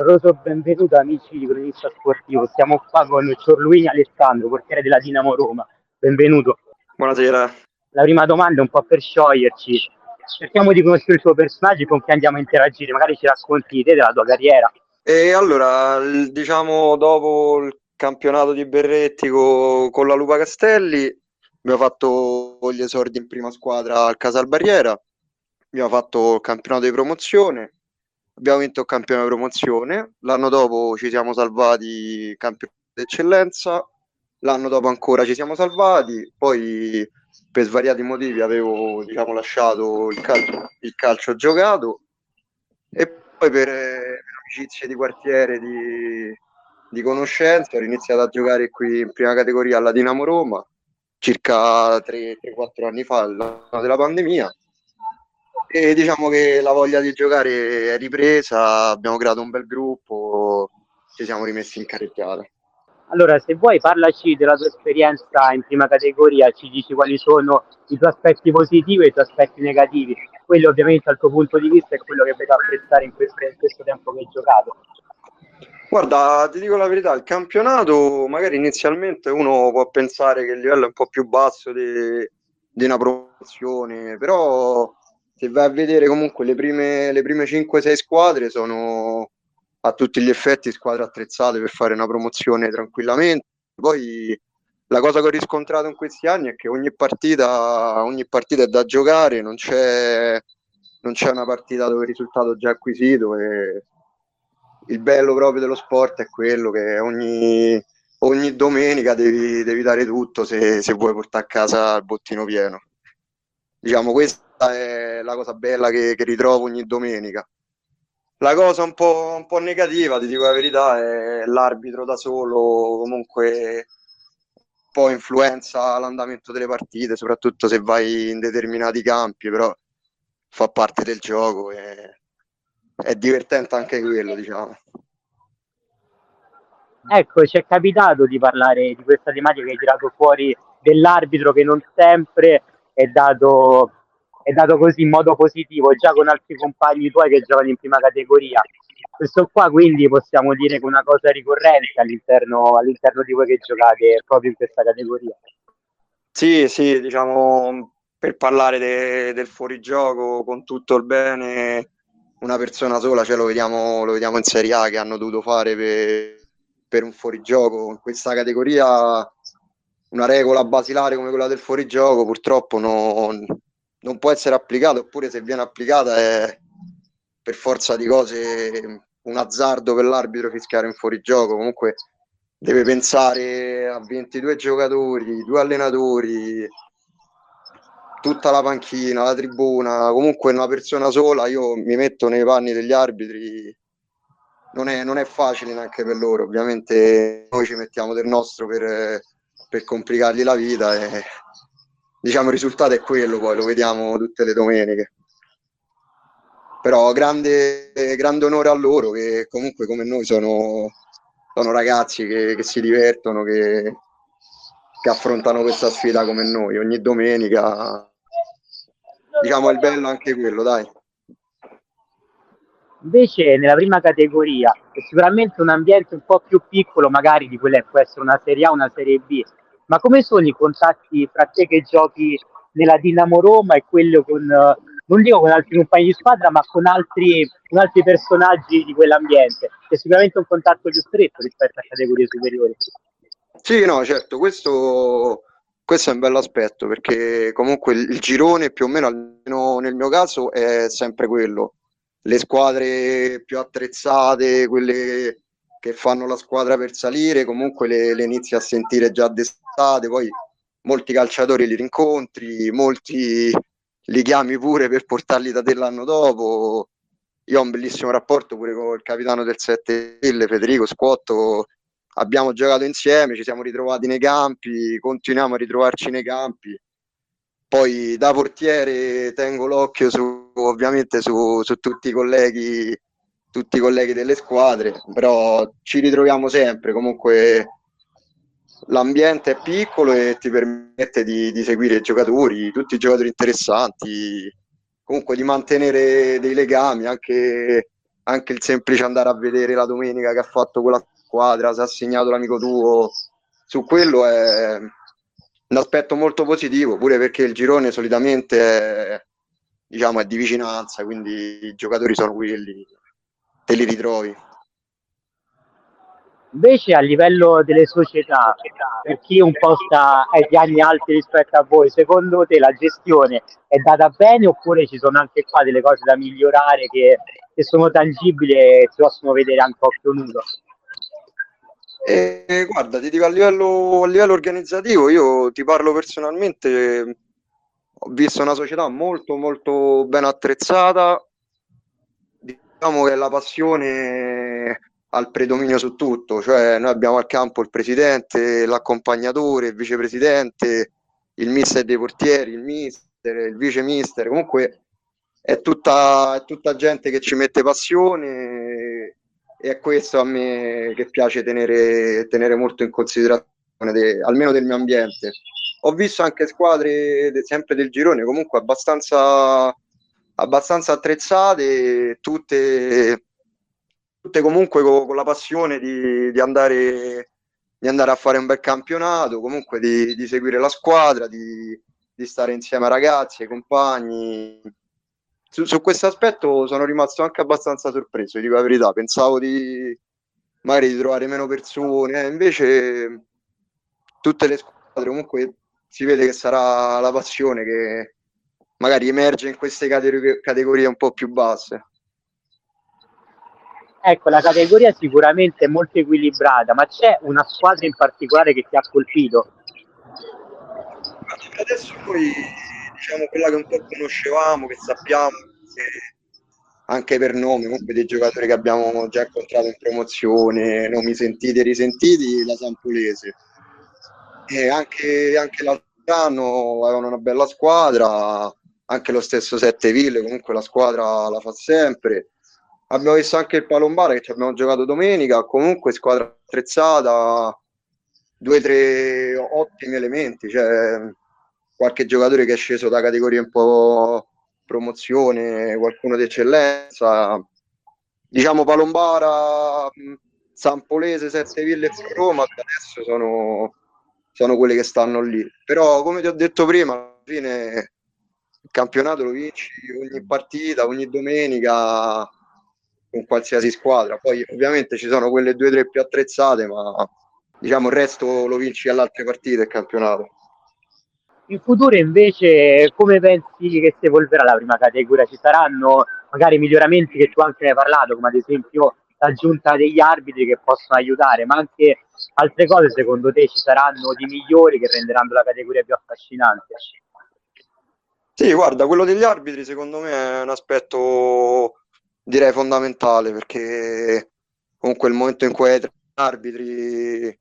Roso, benvenuto amici di Cronista Sportivo. Siamo qua con Ciorluini Alessandro, portiere della Dinamo Roma. Benvenuto. Buonasera. La prima domanda è un po' per scioglierci. Cerchiamo di conoscere il tuo personaggio con chi andiamo a interagire. Magari ci racconti te della tua carriera. E allora, diciamo, dopo il campionato di Berretti co- con la Lupa Castelli, abbiamo fatto gli esordi in prima squadra al Casal Barriera, abbiamo fatto il campionato di promozione abbiamo vinto il campionato di promozione, l'anno dopo ci siamo salvati campione d'eccellenza, l'anno dopo ancora ci siamo salvati, poi per svariati motivi avevo diciamo, lasciato il calcio, il calcio giocato e poi per, eh, amicizie di quartiere, di, di conoscenza, ho iniziato a giocare qui in prima categoria alla Dinamo Roma circa 3-4 anni fa, l'anno della pandemia e diciamo che la voglia di giocare è ripresa, abbiamo creato un bel gruppo, ci siamo rimessi in carreggiata. Allora, se vuoi parlaci della tua esperienza in prima categoria, ci dici quali sono i tuoi aspetti positivi e i tuoi aspetti negativi. Quello ovviamente dal tuo punto di vista è quello che vedo apprezzare in questo, in questo tempo che hai giocato. Guarda, ti dico la verità, il campionato magari inizialmente uno può pensare che il livello è un po' più basso di, di una promozione, però se vai a vedere comunque le prime, le prime 5-6 squadre sono a tutti gli effetti squadre attrezzate per fare una promozione tranquillamente. Poi la cosa che ho riscontrato in questi anni è che ogni partita, ogni partita è da giocare, non c'è, non c'è una partita dove il risultato è già acquisito e il bello proprio dello sport è quello che ogni, ogni domenica devi, devi dare tutto se, se vuoi portare a casa il bottino pieno. Diciamo, questo è la cosa bella che, che ritrovo ogni domenica. La cosa un po', un po', negativa, ti dico la verità, è l'arbitro da solo, comunque un po' influenza l'andamento delle partite, soprattutto se vai in determinati campi, però fa parte del gioco e è divertente anche quello, diciamo. Ecco, ci è capitato di parlare di questa tematica che hai tirato fuori dell'arbitro che non sempre è dato è dato così in modo positivo già con altri compagni tuoi che giocano in prima categoria. Questo qua quindi possiamo dire che è una cosa ricorrente all'interno, all'interno di voi che giocate proprio in questa categoria. Sì, sì, diciamo per parlare de, del fuorigioco con tutto il bene, una persona sola, cioè lo vediamo, lo vediamo in Serie A che hanno dovuto fare per, per un fuorigioco. In questa categoria una regola basilare come quella del fuorigioco purtroppo non, non può essere applicata, oppure se viene applicata è per forza di cose un azzardo per l'arbitro fischiare in fuorigioco. Comunque deve pensare a 22 giocatori, due allenatori, tutta la panchina, la tribuna, comunque una persona sola, io mi metto nei panni degli arbitri, non è, non è facile neanche per loro, ovviamente noi ci mettiamo del nostro per, per complicargli la vita e diciamo il risultato è quello, poi lo vediamo tutte le domeniche. Però grande, grande onore a loro che comunque come noi sono, sono ragazzi che, che si divertono, che, che affrontano questa sfida come noi ogni domenica. Diciamo è il bello anche quello, dai. Invece nella prima categoria è sicuramente un ambiente un po' più piccolo magari di quella che può essere una Serie A o una Serie B, ma come sono i contatti fra te che giochi nella Dinamo Roma e quello con, non dico con altri compagni di squadra, ma con altri, con altri personaggi di quell'ambiente? È sicuramente un contatto più stretto rispetto a categorie superiori. Sì, no, certo, questo, questo è un bello aspetto perché comunque il, girone più o meno, almeno nel mio caso, è sempre quello. Le squadre più attrezzate, quelle che fanno la squadra per salire, comunque le, le inizi a sentire già d'estate, poi molti calciatori li rincontri, molti li chiami pure per portarli da te l'anno dopo. Io ho un bellissimo rapporto pure con il capitano del 7 Stelle, Federico Squotto. Abbiamo giocato insieme, ci siamo ritrovati nei campi, continuiamo a ritrovarci nei campi. Poi da portiere tengo l'occhio su, ovviamente su, su tutti i colleghi tutti i colleghi delle squadre, però ci ritroviamo sempre. Comunque l'ambiente è piccolo e ti permette di, di seguire i giocatori, tutti i giocatori interessanti, comunque di mantenere dei legami anche, anche il semplice andare a vedere la domenica che ha fatto quella squadra, se ha segnato l'amico tuo, su quello è un aspetto molto positivo, pure perché il girone solitamente è, diciamo, è di vicinanza, quindi i giocatori sono quelli, te li ritrovi. Invece a livello delle società, per chi un po' sta agli anni alti rispetto a voi, secondo te la gestione è data bene oppure ci sono anche qua delle cose da migliorare che, che sono tangibili e si possono vedere anche a occhio nudo? Eh, guarda, ti dico a livello, a livello organizzativo, io ti parlo personalmente, ho visto una società molto molto ben attrezzata, diciamo che la passione al predominio su tutto, cioè noi abbiamo al campo il presidente, l'accompagnatore, il vicepresidente, il mister dei portieri, il mister, il vice mister, comunque è tutta, è tutta gente che ci mette passione e è questo a me che piace tenere, tenere molto in considerazione, de, almeno del mio ambiente. Ho visto anche squadre de, sempre del girone comunque abbastanza, abbastanza attrezzate, tutte tutte comunque con, con la passione di, di, andare, di, andare, a fare un bel campionato, comunque di, di seguire la squadra, di, stare insieme ai ragazzi, ai compagni. Su, su questo aspetto sono rimasto anche abbastanza sorpreso, dico la verità, pensavo di magari di trovare meno persone, eh, invece tutte le squadre comunque si vede che sarà la passione che magari emerge in queste categorie un po' più basse. Ecco, la categoria sicuramente è molto equilibrata, ma c'è una squadra in particolare che ti ha colpito? Adesso noi diciamo quella che un po' conoscevamo, che sappiamo, che anche per nome, comunque dei giocatori che abbiamo già incontrato in promozione, nomi sentiti e risentiti, la Sampolese. E anche, anche l'altro anno avevano una bella squadra, anche lo stesso Sette Ville, comunque la squadra la fa sempre abbiamo visto anche il Palombara che ci abbiamo giocato domenica, comunque squadra attrezzata, due o tre ottimi elementi, cioè qualche giocatore che è sceso da categorie un po' promozione, qualcuno d'eccellenza. Diciamo Palombara, Sampolese, Sette Ville e Roma adesso sono, sono quelle che stanno lì. Però come ti ho detto prima, alla fine il campionato lo vinci ogni partita, ogni domenica con qualsiasi squadra. Poi ovviamente ci sono quelle due o tre più attrezzate, ma diciamo il resto lo vinci alle altre partite del campionato. In futuro invece come pensi che si evolverà la prima categoria? Ci saranno magari miglioramenti che tu anche hai parlato, come ad esempio l'aggiunta degli arbitri che possono aiutare, ma anche altre cose secondo te ci saranno di migliori che renderanno la categoria più affascinante? Sì, guarda, quello degli arbitri secondo me è un aspetto direi fondamentale perché comunque il momento in cui hai tre arbitri,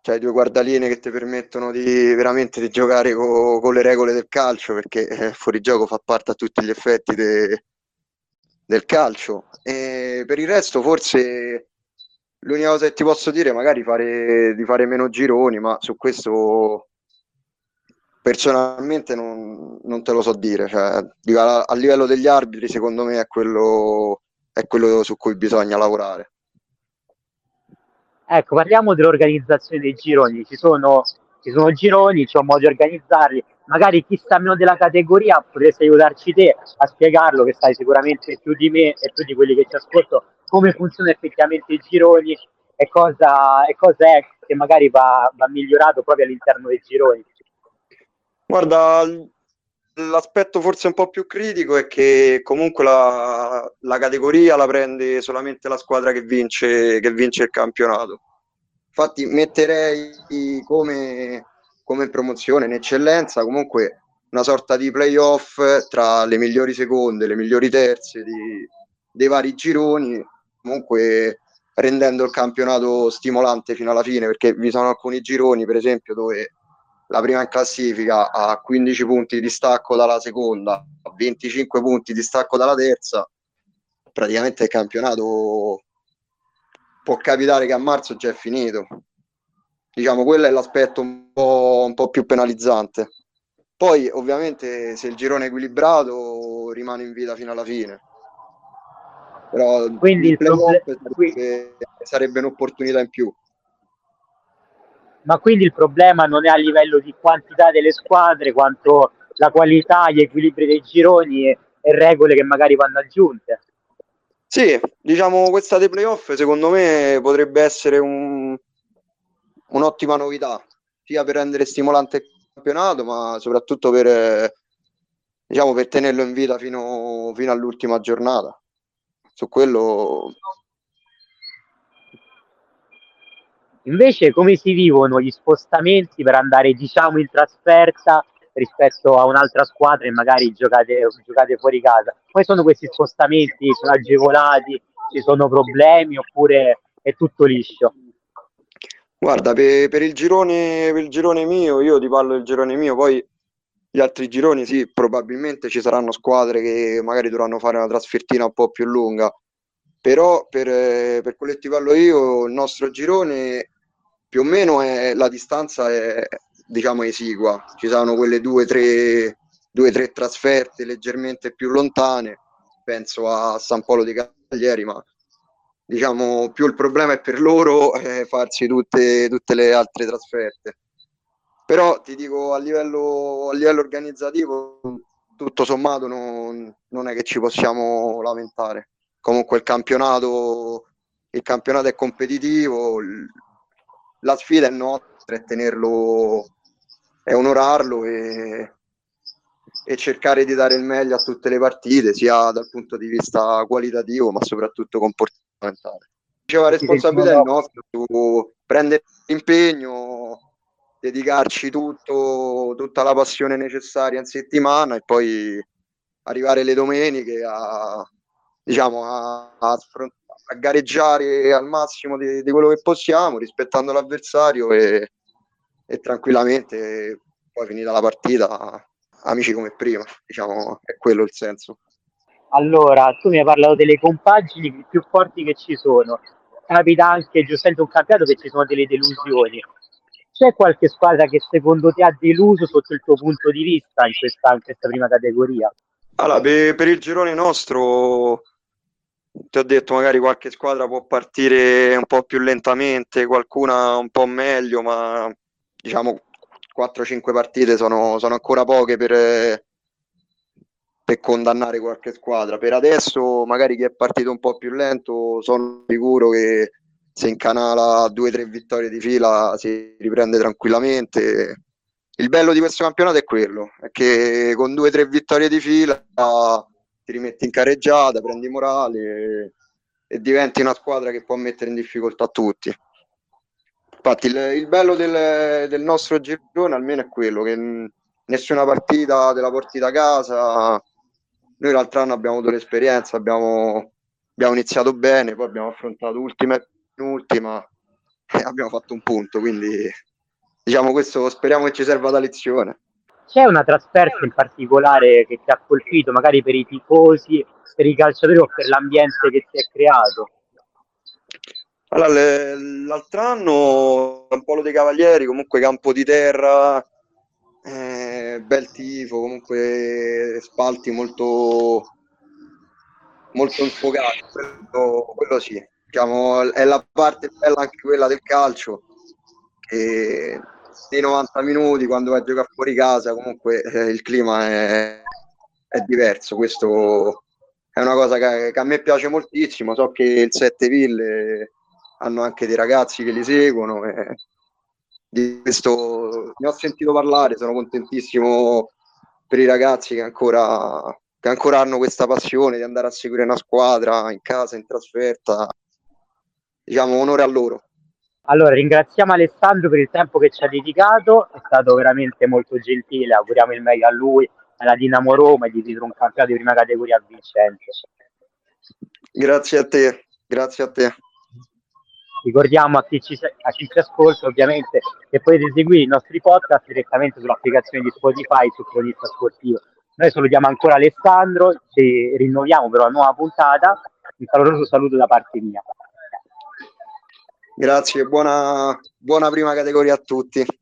cioè due guardaline che ti permettono di veramente di giocare co- con le regole del calcio perché eh, fuori gioco fa parte a tutti gli effetti de- del calcio. E per il resto forse l'unica cosa che ti posso dire è magari fare, di fare meno gironi ma su questo personalmente non, non, te lo so dire, cioè, a, livello degli arbitri secondo me è quello, è quello su cui bisogna lavorare. Ecco, parliamo dell'organizzazione dei gironi, ci sono, ci sono gironi, c'è un modo di organizzarli, magari chi sta meno della categoria potresti aiutarci te a spiegarlo, che sai sicuramente più di me e più di quelli che ci ascolto, come funzionano effettivamente i gironi e cosa, e cosa è che magari va, va migliorato proprio all'interno dei gironi. Guarda, l'aspetto forse un po' più critico è che comunque la, la categoria la prende solamente la squadra che vince, che vince il campionato. Infatti metterei come, come promozione in eccellenza comunque una sorta di playoff tra le migliori seconde, le migliori terze di, dei vari gironi, comunque rendendo il campionato stimolante fino alla fine, perché vi sono alcuni gironi, per esempio, dove la prima in classifica a 15 punti di stacco dalla seconda, a 25 punti di stacco dalla terza, praticamente il campionato può capitare che a marzo già è finito. Diciamo, quello è l'aspetto un po', un po più penalizzante. Poi, ovviamente, se il girone è equilibrato, rimane in vita fino alla fine. Però Quindi il playoff sarebbe, sarebbe un'opportunità in più. ma quindi il problema non è a livello di quantità delle squadre quanto la qualità, gli equilibri dei gironi e, e regole che magari vanno aggiunte. Sì, diciamo questa dei playoff secondo me potrebbe essere un- un'ottima novità, sia per rendere stimolante il campionato, ma soprattutto per, diciamo, per tenerlo in vita fino, fino all'ultima giornata. Su quello Invece come si vivono gli spostamenti per andare diciamo in trasferta rispetto a un'altra squadra e magari giocate, giocate fuori casa? Come sono questi spostamenti? Sono agevolati? Ci sono problemi oppure è tutto liscio? Guarda, per, per il girone, per il girone mio, io ti parlo del girone mio, poi gli altri gironi sì, probabilmente ci saranno squadre che magari dovranno fare una trasfertina un po' più lunga, però per, per quello che ti parlo io, il nostro girone più o meno è, la distanza è diciamo esigua, ci saranno quelle due o tre, tre trasferte leggermente più lontane, penso a San Polo di Cagliari, ma diciamo più il problema è per loro eh, farsi tutte, tutte le altre trasferte. Però ti dico a livello, a livello organizzativo, tutto sommato non, non, è che ci possiamo lamentare. Comunque il campionato, il campionato è competitivo, la sfida è nostra, è tenerlo, è onorarlo e, e cercare di dare il meglio a tutte le partite, sia dal punto di vista qualitativo, ma soprattutto comportamentale. La responsabilità è nostra su prendere l'impegno, dedicarci tutto, tutta la passione necessaria in settimana e poi arrivare le domeniche a, diciamo, a, a, a gareggiare al massimo di, di, quello che possiamo, rispettando l'avversario e, e tranquillamente poi finita la partita amici come prima, diciamo, è quello il senso. Allora, tu mi hai parlato delle compagini più forti che ci sono. Capita anche, giustamente, un campionato che ci sono delle delusioni. C'è qualche squadra che secondo te ha deluso sotto il tuo punto di vista in questa, in questa prima categoria? Allora, per, per, il girone nostro, ti ho detto, magari qualche squadra può partire un po' più lentamente, qualcuna un po' meglio, ma diciamo 4-5 partite sono, sono, ancora poche per, per condannare qualche squadra. Per adesso, magari chi è partito un po' più lento, sono sicuro che se incanala due o tre vittorie di fila si riprende tranquillamente. Il bello di questo campionato è quello, è che con due o tre vittorie di fila ti rimetti in careggiata, prendi morale e, e diventi una squadra che può mettere in difficoltà tutti. Infatti il, il bello del, del, nostro girone almeno è quello che nessuna partita della partita a casa. Noi l'altro anno abbiamo avuto l'esperienza, abbiamo, abbiamo iniziato bene, poi abbiamo affrontato ultima e penultima e abbiamo fatto un punto, quindi diciamo questo speriamo che ci serva da lezione. C'è una trasferta in particolare che ti ha colpito, magari per i tifosi, per i calciatori o per l'ambiente che si è creato? Allora, l'altro anno San Polo dei Cavalieri, comunque campo di terra, eh, bel tifo, comunque spalti molto, molto infogati, quello, quello sì. Diciamo, è la parte bella anche quella del calcio, che nei 90 minuti quando vai a giocare fuori casa comunque eh, il clima è, è diverso, questo è una cosa che, che, a me piace moltissimo, so che il Sette Ville hanno anche dei ragazzi che li seguono e di questo ne ho sentito parlare, sono contentissimo per i ragazzi che ancora, che ancora hanno questa passione di andare a seguire una squadra in casa, in trasferta. Diciamo onore a loro. Allora, ringraziamo Alessandro per il tempo che ci ha dedicato, è stato veramente molto gentile, auguriamo il meglio a lui, alla Dinamo Roma e di dietro un campionato di prima categoria vincente. Grazie a te, grazie a te. Ricordiamo a chi, ci, a chi ci ascolta ovviamente che potete seguire i nostri podcast direttamente sull'applicazione di Spotify su Cronista Sportivo. Noi salutiamo ancora Alessandro, ci rinnoviamo per una nuova puntata. Un caloroso saluto da parte mia. Grazie, buona, buona prima categoria a tutti.